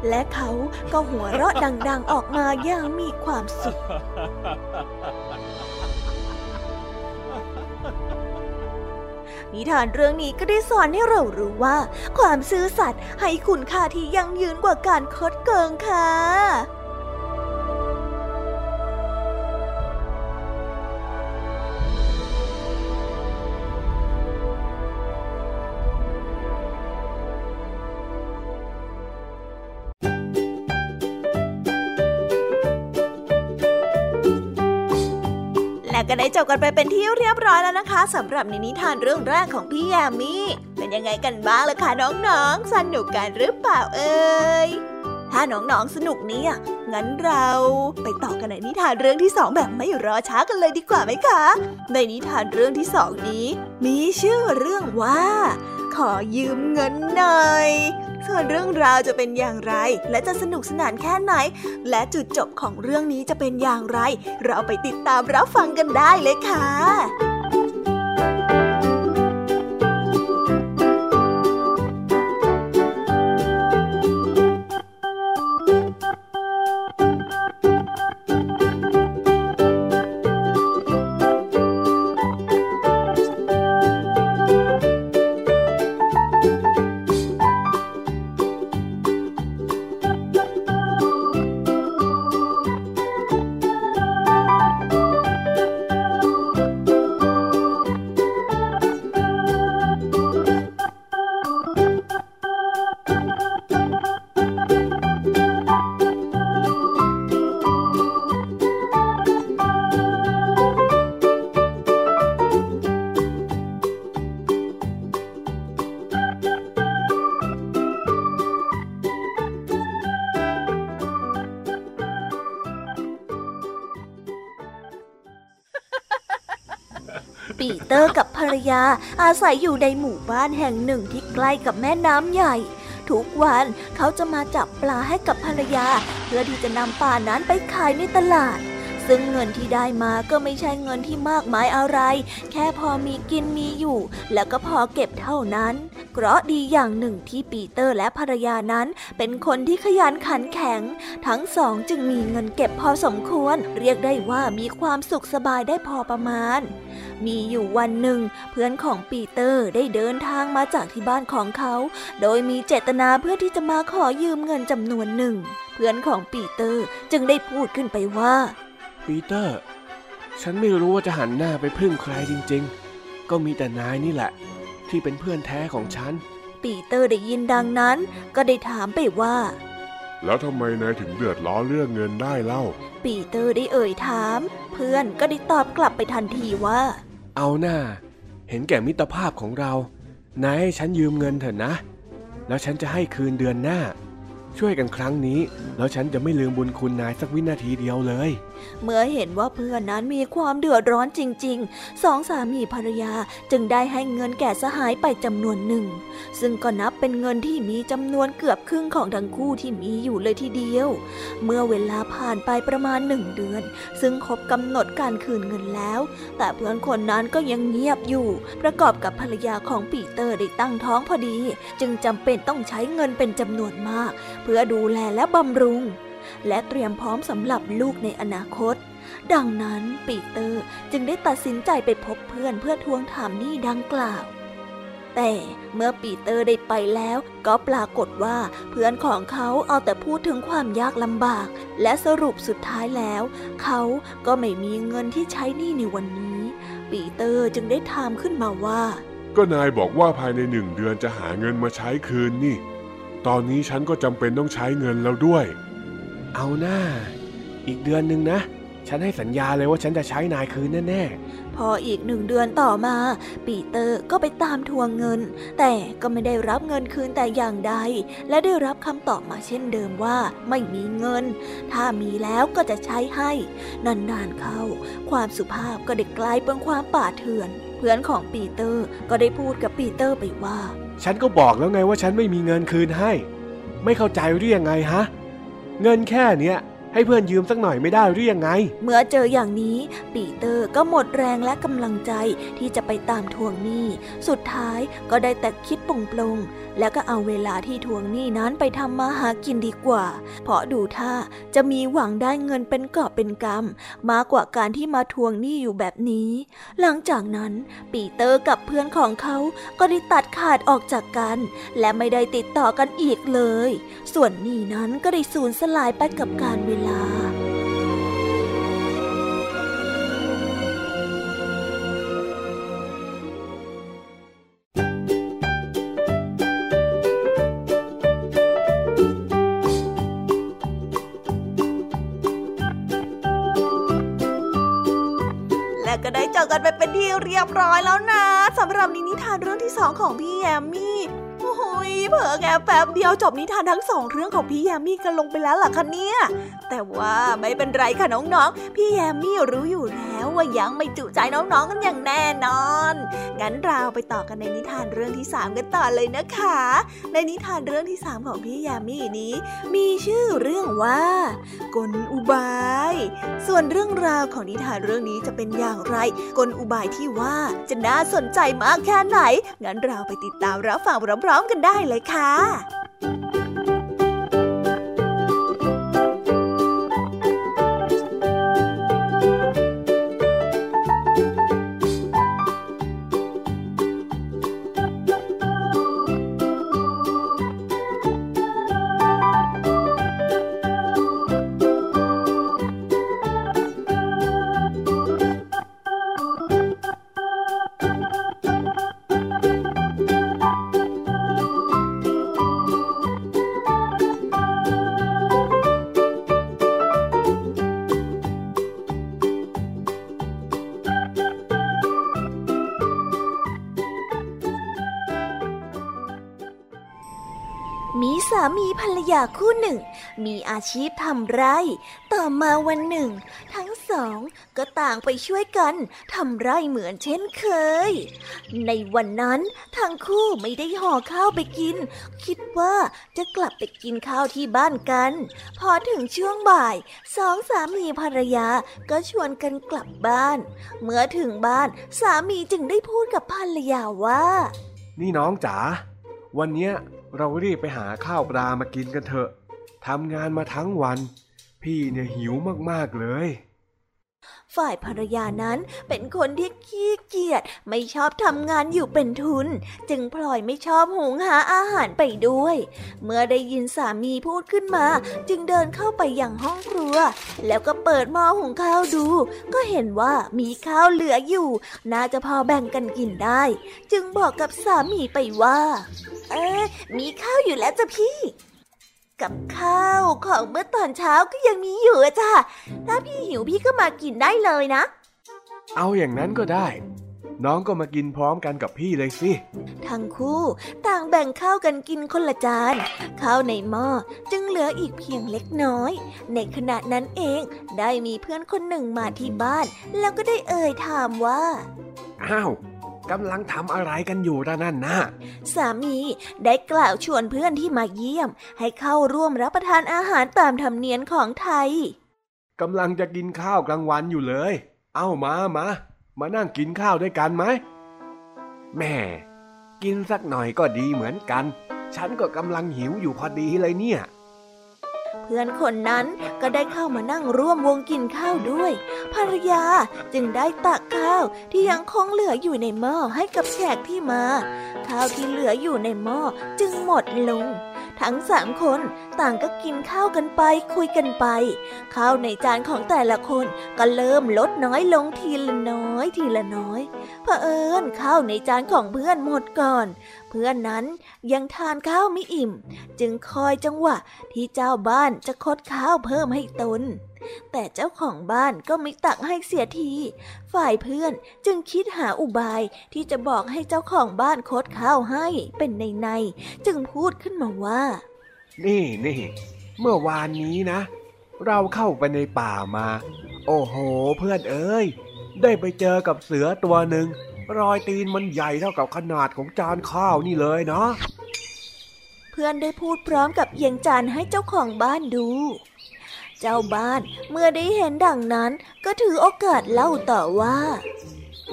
และเขาก็หัวเราะดัง ๆออกมาอย่างมีความสุขนิทานเรื่องนี้ก็ได้สอนให้เรารู้ว่า ความซื่อสัตย์ให้คุณค่าที่ยั่งยืนกว่าการคดเกิงค่ะ ก็ได้จบกันไปเป็นที่เรียบร้อยแล้วนะคะสำหรับในนิทานเรื่องแรกของพี่ยมมี่เป็นยังไงกันบ้างล่ะคะน้องๆ สนุกกันหรือเปล่าเอ่ยถ้าน้องๆสนุกเนี่ยงั้นเราไปต่อกันในนิทานเรื่องที่สองแบบไม่รอช้ากันเลยดีกว่าไหมคะ ในนิทานเรื่องที่สองนี้ มีชื่อเรื่องว่า ขอยืมเงินหน่อย ส่วนเรื่องราวจะเป็นอย่างไร และจะสนุกสนานแค่ไหน และจุดจบของเรื่องนี้จะเป็นอย่างไร เราไปติดตามรับฟังกันได้เลยค่ะ อาศัยอยู่ในหมู่บ้านแห่งหนึ่งที่ใกล้กับแม่น้ำใหญ่ ทุกวันเขาจะมาจับปลาให้กับภรรยา เพื่อที่จะนำปลานั้นไปขายในตลาด ซึ่งเงินที่ได้มาก็ไม่ใช่เงินที่มากมายอะไร แค่พอมีกินมีอยู่ แล้วก็พอเก็บเท่านั้นเพราะดีอย่างหนึ่งที่ปีเตอร์และภรรยานั้น เป็นคนที่ขยันขันแข็ง ทั้งสองจึงมีเงินเก็บพอสมควร เรียกได้ว่ามีความสุขสบายได้พอประมาณ มีอยู่วันหนึ่ง เพื่อนของปีเตอร์ได้เดินทางมาจากที่บ้านของเขา โดยมีเจตนาเพื่อที่จะมาขอยืมเงินจำนวนหนึ่ง เพื่อนของปีเตอร์จึงได้พูดขึ้นไปว่า ปีเตอร์ ฉันไม่รู้ว่าจะหันหน้าไปพึ่งใครจริง ๆ ก็มีแต่นายนี่แหละ ที่เป็นเพื่อนแท้ของฉัน ปีเตอร์ได้ยินดังนั้น ก็ได้ถามไปว่า แล้วทำไมนายถึงเดือดร้อนเรื่องเงินได้เล่า ปีเตอร์ได้เอ่ยถาม เพื่อนก็ได้ตอบกลับไปทันทีว่า เอาหน้า เห็นแก่มิตรภาพของเรา นายให้ฉันยืมเงินเถอะนะ แล้วฉันจะให้คืนเดือนหน้า ช่วยกันครั้งนี้ แล้วฉันจะไม่ลืมบุญคุณนายสักวินาทีเดียวเลย เมื่อเห็นว่าเพื่อนนั้นมีความเดือดร้อนจริงๆ สองสามีภรรยาจึงได้ให้เงินแก่สหายไปจำนวนหนึ่ง ซึ่งก็นับเป็นเงินที่มีจำนวนเกือบครึ่งของทั้งคู่ที่มีอยู่เลยทีเดียว เมื่อเวลาผ่านไปประมาณหนึ่งเดือน ซึ่งครบกำหนดการคืนเงินแล้ว แต่เพื่อนคนนั้นก็ยังเงียบอยู่ ประกอบกับภรรยาของปีเตอร์ได้ตั้งท้องพอดี จึงจำเป็นต้องใช้เงินเป็นจำนวนมาก เพื่อดูแลและบำรุง และเตรียมพร้อมสำหรับลูกในอนาคต ดังนั้นปีเตอร์จึงได้ตัดสินใจไปพบเพื่อนเพื่อทวงถามหนี้ดังกล่าว แต่เมื่อปีเตอร์ได้ไปแล้ว ก็ปรากฏว่าเพื่อนของเขาเอาแต่พูดถึงความยากลำบาก และสรุปสุดท้ายแล้ว เขาก็ไม่มีเงินที่ใช้หนี้ในวันนี้ ปีเตอร์จึงได้ถามขึ้นมาว่า ก็นายบอกว่าภายในหนึ่งเดือนจะหาเงินมาใช้คืนนี่ตอนนี้ฉันก็จำเป็นต้องใช้เงินแล้วด้วย เอาหน้า อีกเดือนหนึ่งนะ ฉันให้สัญญาเลยว่าฉันจะใช้นายคืนแน่ๆ พออีกหนึ่งเดือนต่อมา ปีเตอร์ก็ไปตามทวงเงิน แต่ก็ไม่ได้รับเงินคืนแต่อย่างใด และได้รับคำตอบมาเช่นเดิมว่าไม่มีเงิน ถ้ามีแล้วก็จะใช้ให้ นานๆเข้า ความสุภาพก็ได้กลายเป็นความป่าเถื่อน เพื่อนของปีเตอร์ก็ได้พูดกับปีเตอร์ไปว่า ฉันก็บอกแล้วไงว่าฉันไม่มีเงินคืนให้ ไม่เข้าใจหรือยังไงฮะ เงินแค่เนี้ย ให้เพื่อนยืมสักหน่อยไม่ได้หรือยังไง เมื่อเจออย่างนี้ ปีเตอร์ก็หมดแรงและกำลังใจที่จะไปตามทวงหนี้ สุดท้ายก็ได้แต่คิดปงปลงแล้วก็เอาเวลาที่ทวงหนี้นั้นไปทำมาหากินดีกว่า เพราะดูท่าจะมีหวังได้เงินเป็นกอบเป็นกำมากกว่าการที่มาทวงหนี้อยู่แบบนี้ หลังจากนั้น ปีเตอร์กับเพื่อนของเขาก็ได้ตัดขาดออกจากกัน และไม่ได้ติดต่อกันอีกเลย ส่วนหนี้นั้นก็ได้สูญสลายไปกับการเวลาและก็ได้เจอกันไปเป็นที่เรียบร้อยแล้วนะสำหรับนิทานเรื่องที่สองของพี่แยมมี่ โอ้ยเผอแค่แป๊บเดียวจบนิทานทั้งสองเรื่องของพี่แยมมี่กันลงไปแล้วล่ะคะเนี่ย แต่ว่าไม่เป็นไรค่ะน้องๆ พี่แยมมี่รู้อยู่แล้วว่ายังไม่จุใจน้องๆกันอย่างแน่นอน งั้นเราไปต่อกันในนิทานเรื่องที่สามกันต่อเลยนะคะ ในนิทานเรื่องที่สามของพี่แยมมี่นี้ มีชื่อเรื่องว่ากลอุบาย ส่วนเรื่องราวของนิทานเรื่องนี้จะเป็นอย่างไร กลอุบายที่ว่าจะน่าสนใจมากแค่ไหน งั้นเราไปติดตามรับฟังพร้อมๆกันได้เลยค่ะ ยาคู่หนึ่ง มีอาชีพทำไร่ ต่อมาวันหนึ่ง ทั้งสองก็ต่างไปช่วยกันทำไร่เหมือนเช่นเคย ในวันนั้นทั้งคู่ไม่ได้ห่อข้าวไปกิน คิดว่าจะกลับไปกินข้าวที่บ้านกัน พอถึงช่วงบ่ายสองสามีภรรยาก็ชวนกันกลับบ้าน เมื่อถึงบ้านสามีจึงได้พูดกับภรรยาว่า นี่น้องจ๋าวันเนี้ย เรารีบไปหาข้าวปลามากินกันเถอะทำงานมาทั้งวัน พี่เนี่ยหิวมากๆเลย ฝ่ายภรรยานั้นเป็นคนที่ขี้เกียจไม่ชอบทำงานอยู่เป็นทุน จึงพลอยไม่ชอบหุงหาอาหารไปด้วย เมื่อได้ยินสามีพูดขึ้นมา จึงเดินเข้าไปยังห้องครัว แล้วก็เปิดหม้อหุงข้าวดู ก็เห็นว่ามีข้าวเหลืออยู่ น่าจะพอแบ่งกันกินได้ จึงบอกกับสามีไปว่า เอ๊ะมีข้าวอยู่แล้วจ้ะพี่ กับข้าวของเมื่อตอนเช้าก็ยังมีอยู่อะจ้ะถ้าพี่หิวพี่ก็มากินได้เลยนะ เอาอย่างนั้นก็ได้ น้องก็มากินพร้อมกันกับพี่เลยสิ ทั้งคู่ต่างแบ่งข้าวกันกินคนละจาน ข้าวในหม้อจึงเหลืออีกเพียงเล็กน้อย ในขณะนั้นเองได้มีเพื่อนคนหนึ่งมาที่บ้าน แล้วก็ได้เอ่ยถามว่า อ้าว กำลังทำอะไรกันอยู่ล่ะนั่นนะสามีได้กล่าวชวนเพื่อนที่มาเยี่ยม ให้เข้าร่วมรับประทานอาหารตามธรรมเนียมของไทยกำลังจะกินข้าวกลางวันอยู่เลย เอ้ามามา มานั่งกินข้าวด้วยกันไหมแม่กินสักหน่อยก็ดีเหมือนกัน ฉันก็กำลังหิวอยู่พอดีเลยเนี่ยเพื่อนคนนั้นก็ได้เข้ามานั่งร่วมวงกินข้าวด้วย ภรรยาจึงได้ตักข้าวที่ยังคงเหลืออยู่ในหม้อให้กับแขกที่มา ข้าวที่เหลืออยู่ในหม้อจึงหมดลง ทั้งสามคนต่างก็กินข้าวกันไปคุยกันไป ข้าวในจานของแต่ละคนก็เริ่มลดน้อยลงทีละน้อยทีละน้อยเผอิญข้าวในจานของเพื่อนหมดก่อนเพื่อนนั้นยังทานข้าวไม่อิ่ม จึงคอยจังหวะที่เจ้าบ้านจะคดข้าวเพิ่มให้ตน แต่เจ้าของบ้านก็ไม่ตักให้เสียที ฝ่ายเพื่อนจึงคิดหาอุบายที่จะบอกให้เจ้าของบ้านคดข้าวให้เป็นในในจึงพูดขึ้นมาว่า นี่นี่เมื่อวานนี้นะ เราเข้าไปในป่ามา โอ้โห เพื่อนเอ้ย ได้ไปเจอกับเสือตัวหนึ่ง รอยตีนมันใหญ่เท่ากับขนาดของจานข้าวนี่เลยเนาะเพื่อนได้พูดพร้อมกับเอียงจานให้เจ้าของบ้านดู เจ้าบ้านเมื่อได้เห็นดังนั้นก็ถือโอกาสเล่าต่อว่า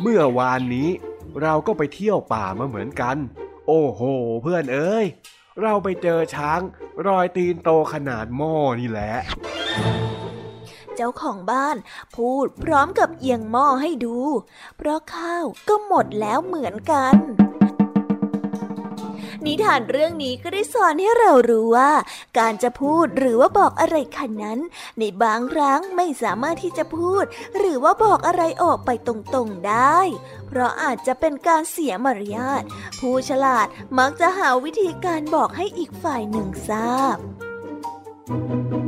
เมื่อวานนี้ เราก็ไปเที่ยวป่ามาเหมือนกัน โอ้โห เพื่อนเอ้ย เราไปเจอช้าง รอยตีนโตขนาดหม้อนี่แหละ เจ้าของบ้าน พูดพร้อมกับเอียงหม้อให้ดู เพราะข้าวก็หมดแล้วเหมือนกัน นิทานเรื่องนี้ก็ได้สอนให้เรารู้ว่า การจะพูดหรือว่าบอกอะไรคันนั้น ในบางครั้งไม่สามารถที่จะพูด หรือว่าบอกอะไรออกไปตรงๆได้ เพราะอาจจะเป็นการเสียมารยาทผู้ฉลาดมักจะหาวิธีการบอกให้อีกฝ่ายหนึ่งทราบจ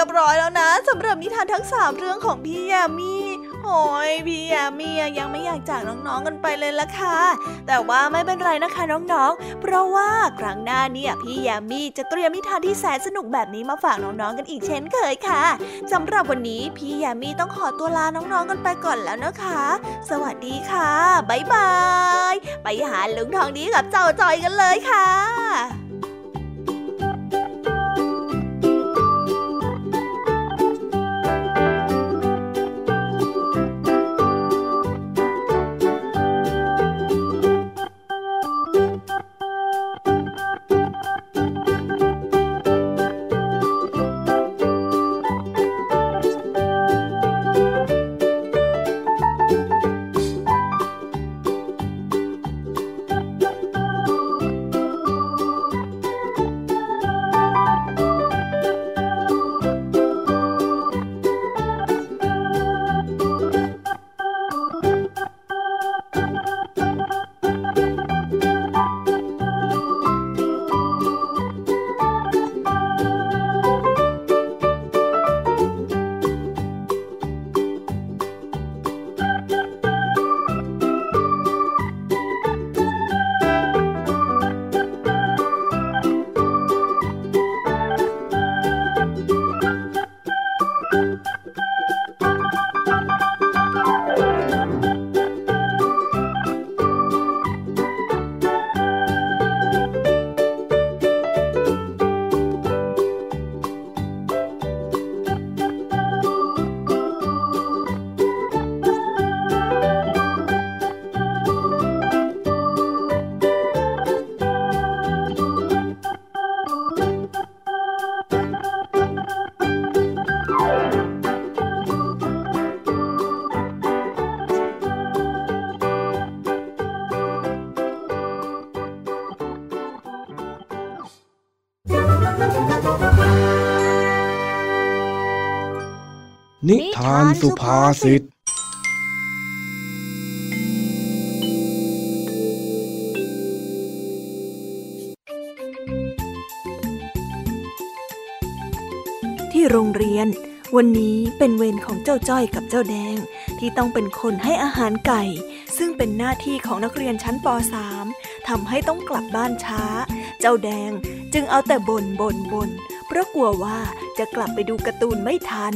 ยบร้อยแล้วนะสำหรับนิทานทั้งสามเรื่องของพี่ยามีโอ้ยพี่ยามียังไม่อยากจากน้องๆกันไปเลยละค่ะ แต่ว่าไม่เป็นไรนะคะน้องๆ เพราะว่าครั้งหน้าเนี่ยพี่ยามีจะเตรียมนิทานที่แสนสนุกแบบนี้มาฝากน้องๆกันอีกเช่นเคยค่ะสำหรับวันนี้พี่ยามีต้องขอตัวลาน้องๆกันไปก่อนแล้วนะคะ สวัสดีค่ะบ๊ายบายไปหาลุงทองดีกับเจ้าจอยกันเลยค่ะ ทานสุภาษิตที่โรงเรียน วันนี้เป็นเวรของเจ้าจ้อยกับเจ้าแดง ที่ต้องเป็นคนให้อาหารไก่ ซึ่งเป็นหน้าที่ของนักเรียนชั้นป .3 ทำให้ต้องกลับบ้านช้า เจ้าแดงจึงเอาแต่บ่นบ่นบ่นเพราะกลัวว่าจะกลับไปดูการ์ตูนไม่ทัน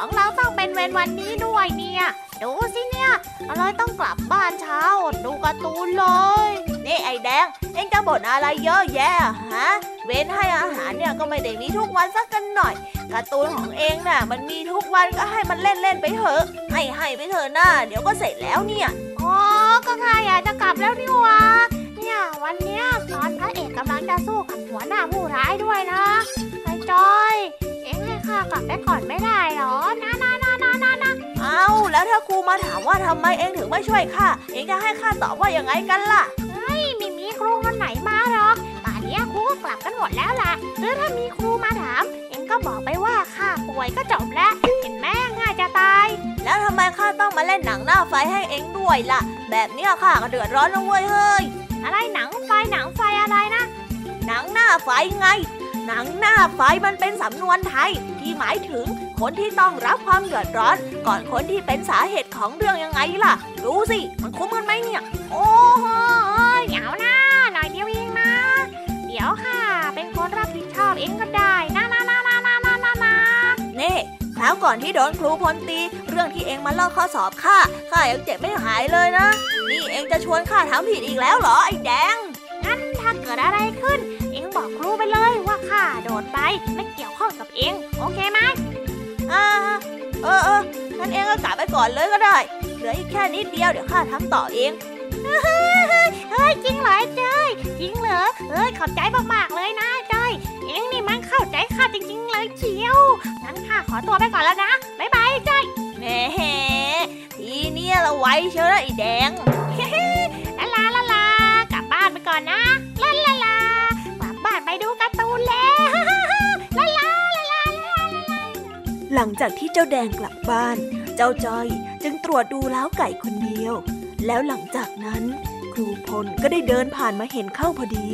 ของเราต้องเป็นเวรวันนี้ด้วยเนี่ย ดูสิเนี่ยอะไรต้องกลับบ้านเช้าอดดูการ์ตูนเลย นี่ไอ้แดง เอ็งจะบ่นอะไรเยอะแยะฮะ เว้นให้อาหารเนี่ยก็ไม่ได้มีทุกวันสักกันหน่อย การ์ตูนของเองน่ะ มันมีทุกวันก็ให้มันเล่นเล่นไปเถอะ ให้ให้ไปเถอะนะเดี๋ยวก็เสร็จแล้วเนี่ยอ๋อก็ข้าอยากจะกลับแล้วนี่วะเนี่ยวันเนี้ยตอนพระเอกกำลังจะสู้กับหัวหน้าผู้ร้ายด้วยนะไอ้จอย เอ็งให้ากลับไปก่อนไม่ได้หรอนะนะนะนะนะนะเอาแล้วถ้าครูมาถามว่าทำไมเองถึงไม่ช่วยข้าเองจะให้ข้าตอบว่ายังไงกันล่ะไม่มีมีครูคนไหนมาหรอกป่านเนี้ยครูก็กลับกันหมดแล้วล่ะหรือถ้ามีครูมาถาม เอ็งก็บอกไปว่าข้าป่วยก็จบแล้วเห็นแม่ง่ายจะตาย แล้วทำไมข้าต้องมาเล่นหนังหน้าไฟให้เองด้วยล่ะ แบบเนี้ยข้าก็เดือดร้อนนะเว้ยเฮ้ยอะไรหนังไฟหนังไฟอะไรนะหนังหน้าไฟไง หนังหน้าไฟมันเป็นสำนวนไทย ที่หมายถึงคนที่ต้องรับความเดือดร้อน ก่อนคนที่เป็นสาเหตุของเรื่องยังไงล่ะ ดูสิ มันคุ้มกันไหมเนี่ย โอ้โหเดี๋ยวนะหน่อยเดียวเองนะ เดี๋ยวค่ะ เป็นคนรับผิดชอบเองก็ได้นะนะนะนะนะนะนะนะนี่คราวก่อนที่โดนครูพลตี เรื่องที่เองมาลอกข้อสอบข้าข้ายังเจ็บไม่หายเลยนะ นี่เองจะชวนข้าทำผิดอีกแล้วเหรอไอ้แดงถ้าเกิดอะไรขึ้นเองบอก ครูไปเลยว่าข้าโดดไปไม่เกี่ยวข้องกับเอง โอเคไหมอ่าเออเอองั้นเองก็กลับไปก่อนเลยก็ได้ เหลืออีกแค่นิดเดียวเดี๋ยวข้าทำต่อเองเฮ้ยจริงเหรอไอ้เจ้ยจริงเหรอเฮ้ยขอบใจมากๆเลยนะเจ้ยเองนี่มันเข้าใจข้าจริง ๆ เลยเชียวงั้นข้าขอตัวไปก่อนแล้วนะบ๊ายบายเจ้ยแหม่ทีเนี้ยเราไว้เชียวนะไอ้แดงลาลาลาลากลับบ้านไปก่อนนะลาลาลากลับบ้าน ไปดูการ์ตูนแล้วลาลาลาลาลาหลังจากที่เจ้าแดงกลับบ้าน เจ้าจ้อยจึงตรวจดูล้าวไก่คนเดียว แล้วหลังจากนั้น ครูพลก็ได้เดินผ่านมาเห็นเข้าพอดี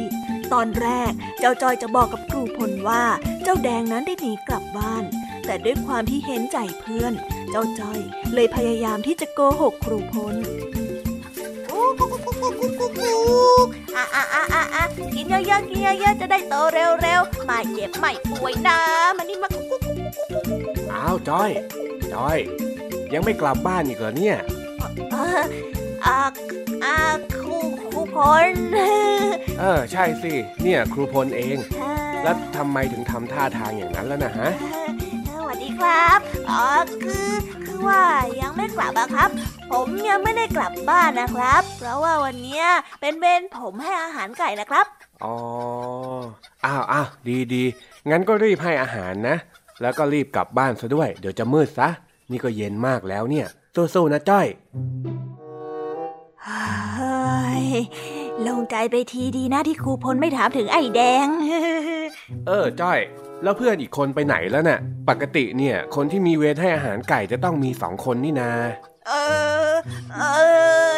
ตอนแรกเจ้าจ้อยจะบอกกับครูพลว่าเจ้าแดงนั้นได้หนีกลับบ้าน แต่ด้วยความที่เห็นใจเพื่อน เจ้าจ้อยเลยพยายามที่จะโกหกครูพล กุ๊กกุ๊กกุ๊กกุ๊กกุ๊กกุ๊กกุ๊กอะอะอะอะอะกินเยอะๆกินเยอะๆจะได้โตเร็วๆไม่เจ็บไม่ป่วยนะมันนี่มากุ๊กกุ๊กกุ๊กอ้าวจอยจอย ยังไม่กลับบ้านอีกเหรอเนี่ยอะอะอะครูครูพลเออใช่สิเนี่ยครูพลเอง แล้วทำไมถึงทำท่าทางอย่างนั้นแล้วนะฮะสวัสดีครับอ๋อคือ คือว่ายังไม่กลับอะครับ ผมยังไม่ได้กลับบ้านนะครับ เพราะว่าวันเนี้ยเป็นเบนผมให้อาหารไก่นะครับ อ๋อ อ้าวอ้าวดีดีงั้นก็รีบให้อาหารนะ แล้วก็รีบกลับบ้านซะด้วย เดี๋ยวจะมืดซะ นี่ก็เย็นมากแล้วเนี่ย สู้ๆนะจ้อยเฮ้ยโลงใจไปทีดีนะที่ครูพลไม่ถามถึงไอ้แดง เออจ้อย แล้วเพื่อนอีกคนไปไหนแล้วน่ะ ปกติเนี่ย คนที่มีเวรให้อาหารไก่จะต้องมีสองคนนี่นา เออ เออ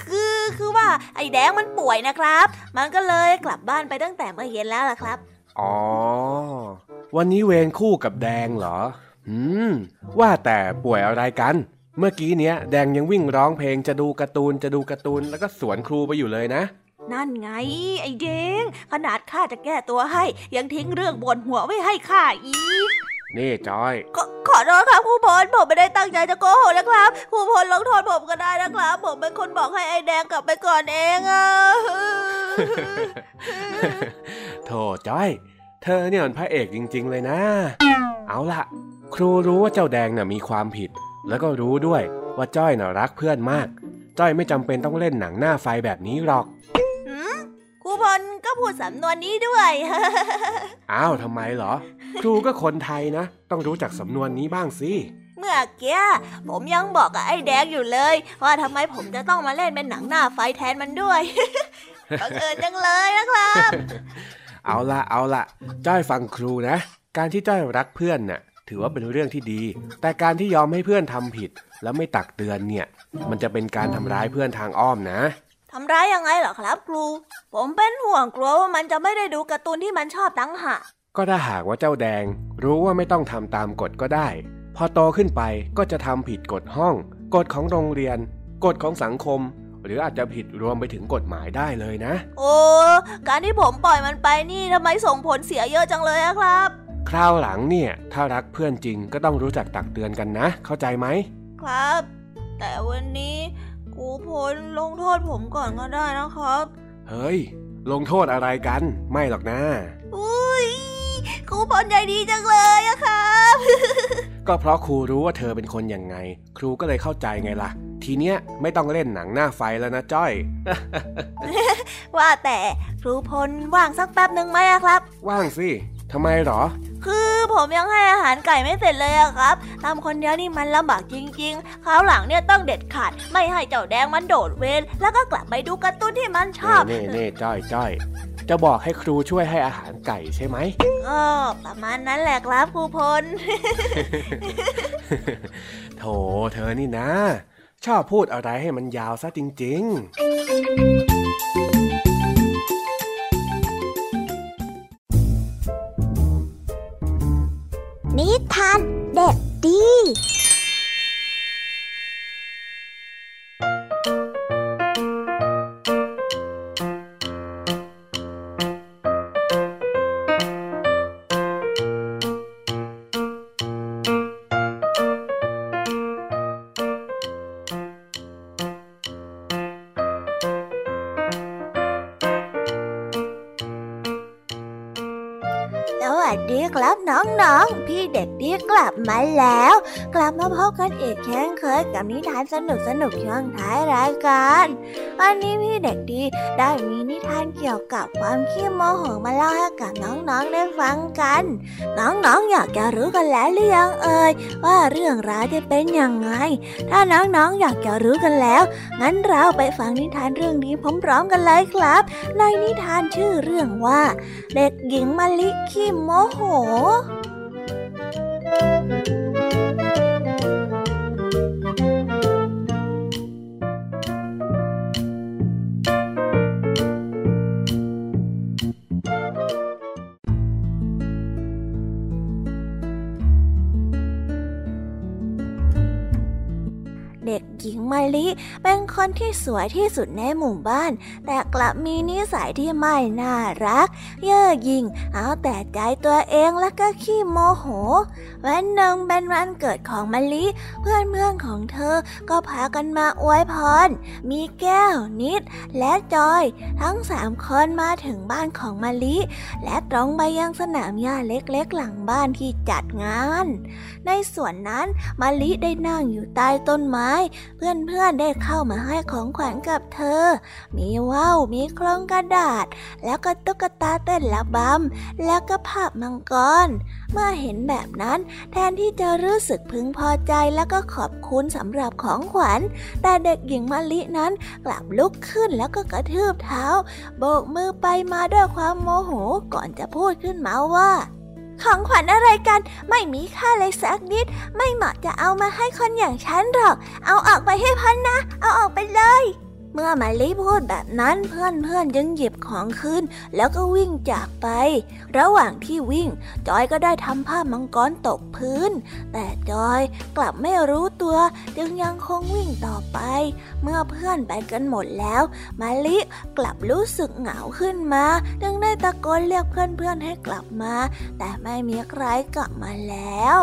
คือคือว่า ไอ้แดงมันป่วยนะครับ มันก็เลยกลับบ้านไปตั้งแต่เมื่อเย็นแล้วล่ะครับ อ๋อ วันนี้เวรคู่กับแดงเหรอ อืม ว่าแต่ป่วยอะไรกัน เมื่อกี้เนี้ยแดงยังวิ่งร้องเพลงจะดูการ์ตูนจะดูการ์ตูนแล้วก็สวนครูไปอยู่เลยนะ นั่นไง ไอ้แดงขนาดข้าจะแก้ตัวให้ ยังทิ้งเรื่องบนหัวไว้ให้ข้าอีก นี่จอย ขอขอโทษครับครูพลผมไม่ได้ตั้งใจจะโกหกนะครับครูพลลงโทษผมก็ได้นะครับ ผมเป็นคนบอกให้ไอ้แดงกลับไปก่อนเองอะโถจ้อย เธอเนี่ยมันพระเอกจริง ๆ เลยนะ เอาล่ะ ครูรู้ว่าเจ้าแดงน่ะมีความผิด แล้วก็รู้ด้วยว่าจ้อยน่ะรักเพื่อนมาก จ้อยไม่จำเป็นต้องเล่นหนังหน้าไฟแบบนี้หรอกหืมค รูพลก็พูดสำนวนนี้ด้วย อ้าวทำไมเหรอ ครูก็คนไทยนะ ต้องรู้จักสำนวนนี้บ้างสิ เมื่อกี้ผมยังบอกกับไอ้แดงอยู่เลย ว่าทำไมผมจะต้องมาเล่นเป็นหนังหน้าไฟแทนมันด้วยบังเอิญจังเลยนะครับ เอาละเอาละจ้อยฟังครูนะ การที่จ้อยรักเพื่อนน่ะ ถือว่าเป็นเรื่องที่ดี แต่การที่ยอมให้เพื่อนทำผิด แล้วไม่ตักเตือนเนี่ย มันจะเป็นการทำร้ายเพื่อนทางอ้อมนะ ทำร้ายยังไงเหรอครับครู ผมเป็นห่วงกลัวว่ามันจะไม่ได้ดูการ์ตูนที่มันชอบตั้งหากก็ถ้าหากว่าเจ้าแดง รู้ว่าไม่ต้องทำตามกฎก็ได้ พอโตขึ้นไปก็จะทำผิดกฎห้อง กฎของโรงเรียน กฎของสังคม หรืออาจจะผิดรวมไปถึงกฎหมายได้เลยนะ โอ้การที่ผมปล่อยมันไปนี่ทำไมส่งผลเสียเยอะจังเลยอะครับ คราวหลังเนี่ย ถ้ารักเพื่อนจริงก็ต้องรู้จักตักเตือนกันนะ เข้าใจไหม ครับ แต่วันนี้ ครูพลลงโทษผมก่อนก็ได้นะครับ เฮ้ย ลงโทษอะไรกัน ไม่หรอกนะอุ้ยครูพลใจดีจังเลยอะครับ ก็เพราะครูรู้ว่าเธอเป็นคนยังไง ครูก็เลยเข้าใจไงล่ะ ทีเนี้ยไม่ต้องเล่นหนังหน้าไฟแล้วนะจ้อย ว่าแต่ครูพลว่างสักแป๊บหนึ่งไหมอะครับ ว่างสิ ทำไมหรอ คือผมยังให้อาหารไก่ไม่เสร็จเลยอะครับทำคนเดียวนี่มันลำบากจริงๆ คราวหลังเนี่ยต้องเด็ดขาด ไม่ให้เจ้าแดงมันโดดเวรแล้วก็กลับไปดูการ์ตูนที่มันชอบเน่เน่จ้อยจ้อยจะบอกให้ครูช่วยให้อาหารไก่ใช่ไหมก็ประมาณนั้นแหละครับครูพล โถเธอนี่นะ ชอบพูดอะไรให้มันยาวซะจริง นิทานเด็กดี มาแล้ว กลับมาพบกันอีกเช่นเคยกับนิทานสนุกสนุกช่วงท้ายรายการวันนี้พี่เด็กดีได้มีนิทานเกี่ยวกับความขี้โมโหมาเล่าให้กับน้องๆได้ฟังกัน น้องๆอยากจะรู้กันแล้วหรือยังเอ่ยว่าเรื่องราวจะเป็นยังไง ถ้าน้องๆอยากจะรู้กันแล้ว งั้นเราไปฟังนิทานเรื่องนี้พร้อมๆกันเลยครับ ในนิทานชื่อเรื่องว่า เด็กหญิงมะลิขี้โมโห เมะลิเป็นคนที่สวยที่สุดในหมู่บ้าน แต่กลับมีนิสัยที่ไม่น่ารัก เย่อหยิ่งเอาแต่ใจตัวเองแล้วก็ขี้โมโห วันหนึ่งเป็นวันเกิดของมะลิ เพื่อนเพื่อนของเธอก็พากันมาอวยพร มีแก้ว นิด และจอย ทั้งสามคนมาถึงบ้านของมะลิ และตรงไปยังสนามหญ้าเล็กๆ หลังบ้านที่จัดงาน ในส่วนนั้นมะลิได้นั่งอยู่ใต้ต้นไม้ เพื่อนๆได้เข้ามาให้ของขวัญกับเธอ มีว่าว มีครงกระดาษ แล้วก็ตุ๊กตาเต้นระบำ แล้วก็ภาพมังกร เมื่อเห็นแบบนั้นแทนที่จะรู้สึกพึงพอใจแล้วก็ขอบคุณสำหรับของขวัญ แต่เด็กหญิงมะลินั้นกลับลุกขึ้นแล้วก็กระทืบเท้า โบกมือไปมาด้วยความโมโหก่อนจะพูดขึ้นมาว่า ของขวัญอะไรกัน ไม่มีค่าเลยสักนิด ไม่เหมาะจะเอามาให้คนอย่างฉันหรอก เอาออกไปให้พ้นนะ เอาออกไปเลย เมื่อมาลิพูดแบบนั้นเพื่อนเพื่อนจึงหยิบของขึ้น แล้วก็วิ่งจากไป ระหว่างที่วิ่ง จอยก็ได้ทำผ้ามังกรตกพื้น แต่จอยกลับไม่รู้ตัวจึงยังคงวิ่งต่อไป เมื่อเพื่อนไปกันหมดแล้วมาลิกลับรู้สึกเหงาขึ้นมาจึงได้ตะโกนเรียกเพื่อนๆให้กลับมา แต่ไม่มีใครกลับมาแล้ว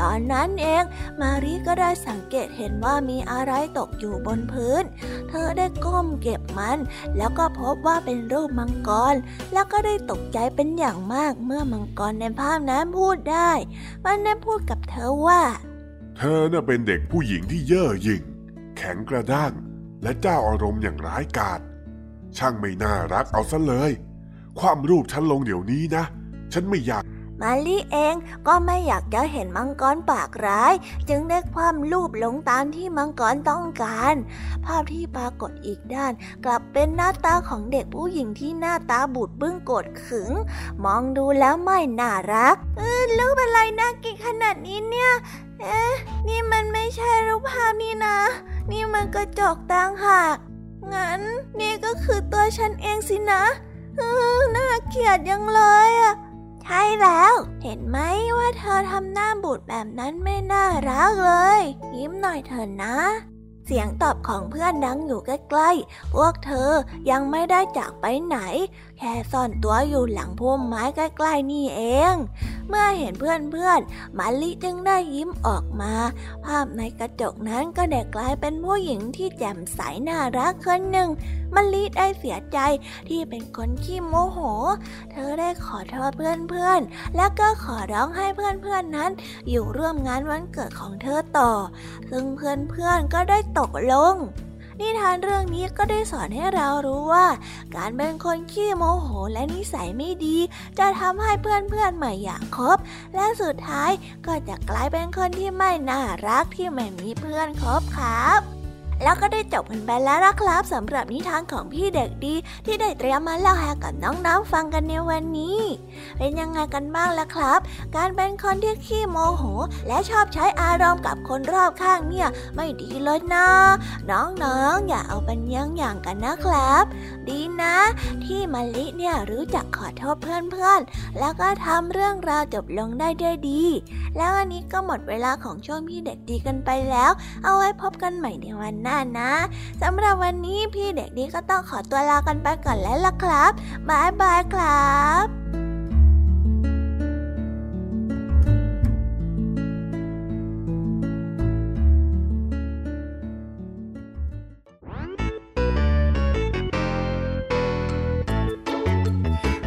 ตอนนั้นเอง มารีก็ได้สังเกตเห็นว่ามีอะไรตกอยู่บนพื้น เธอได้ก้มเก็บมัน แล้วก็พบว่าเป็นรูปมังกร แล้วก็ได้ตกใจเป็นอย่างมากเมื่อมังกรในภาพนั้นพูดได้ มันได้พูดกับเธอว่า เธอน่ะเป็นเด็กผู้หญิงที่เย่อหยิ่ง แข็งกระด้าง และเจ้าอารมณ์อย่างร้ายกาจช่างไม่น่ารักเอาซะเลย ความรูปฉันลงเดี๋ยวนี้นะ ฉันไม่อยาก มาลิเองก็ไม่อยากจะเห็นมังกรปากร้าย จึงได้ความรูปหลงตามที่มังกรต้องการ ภาพที่ปรากฏอีกด้าน กลับเป็นหน้าตาของเด็กผู้หญิงที่หน้าตาบูดบึ้งโกรธขึง มองดูแล้วไม่น่ารัก เออรูปอะไรน่ากินขนาดนี้เนี่ย เอ๊ะ นี่มันไม่ใช่รูปภาพนี่นะ นี่มันกระจกต่างหากงั้นนี่ก็คือตัวฉันเองสินะเออน่าเกลียดยังเลยอะ ใช่แล้ว เห็นไหมว่าเธอทำหน้าบูดแบบนั้นไม่น่ารักเลย ยิ้มหน่อยเถอะนะ เสียงตอบของเพื่อนดังอยู่ใกล้ๆ พวกเธอยังไม่ได้จากไปไหนแค่ซ่อนตัวอยู่หลังพุ่มไม้ใกล้ๆนี่เอง เมื่อเห็นเพื่อนๆมาลิจึงได้ยิ้มออกมา ภาพในกระจกนั้นก็ได้กลายเป็นผู้หญิงที่แจ่มใสน่ารักคนหนึ่งมะลิได้เสียใจที่เป็นคนขี้โมโห เธอได้ขอโทษเพื่อนๆ แล้วก็ขอร้องให้เพื่อนๆนั้น อยู่ร่วมงานวันเกิดของเธอต่อ ซึ่งเพื่อนๆก็ได้ตกลง นิทานเรื่องนี้ก็ได้สอนให้เรารู้ว่า การเป็นคนขี้โมโหและนิสัยไม่ดี จะทำให้เพื่อนๆไม่อยากคบ และสุดท้ายก็จะกลายเป็นคนที่ไม่น่ารักที่ไม่มีเพื่อนคบครับ แล้วก็ได้จบกันไปแล้วนะครับสำหรับนิทานของพี่เด็กดี ที่ได้เตรียมมาเล่าให้กับน้องๆฟังกันในวันนี้ เป็นยังไงกันบ้างล่ะครับ การเป็นคนที่ขี้โมโห และชอบใช้อารมณ์กับคนรอบข้างเนี่ยไม่ดีเลยนะ น้องๆอย่าเอาเป็นยังอย่างกันนะครับ ดีนะ ที่มะลิเนี่ยรู้จักขอโทษเพื่อนๆ แล้วก็ทำเรื่องราวจบลงได้ด้วยดี แล้วอันนี้ก็หมดเวลาของช่วงพี่เด็กดีกันไปแล้ว เอาไว้พบกันใหม่ในวันหน้านะสำหรับวันนี้พี่เด็กดีก็ต้องขอตัวลากันไปก่อนแล้วล่ะครับบายบายครับ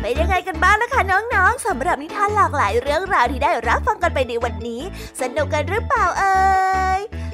เป็นยังไงกันบ้างนะคะน้องๆสำหรับนิทานหลากหลายเรื่องราวที่ได้รับฟังกันไปในวันนี้ สนุกกันหรือเปล่าเอ่ย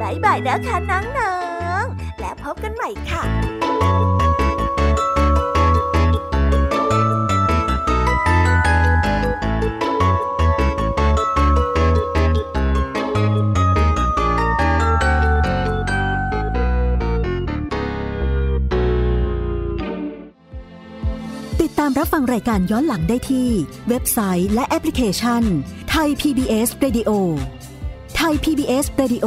บายบายนะคะน้องๆและพบกันใหม่ค่ะติดตามรับฟังรายการย้อนหลังได้ที่ เว็บไซต์และแอปพลิเคชันไทย PBS Radio ไทย PBS Radio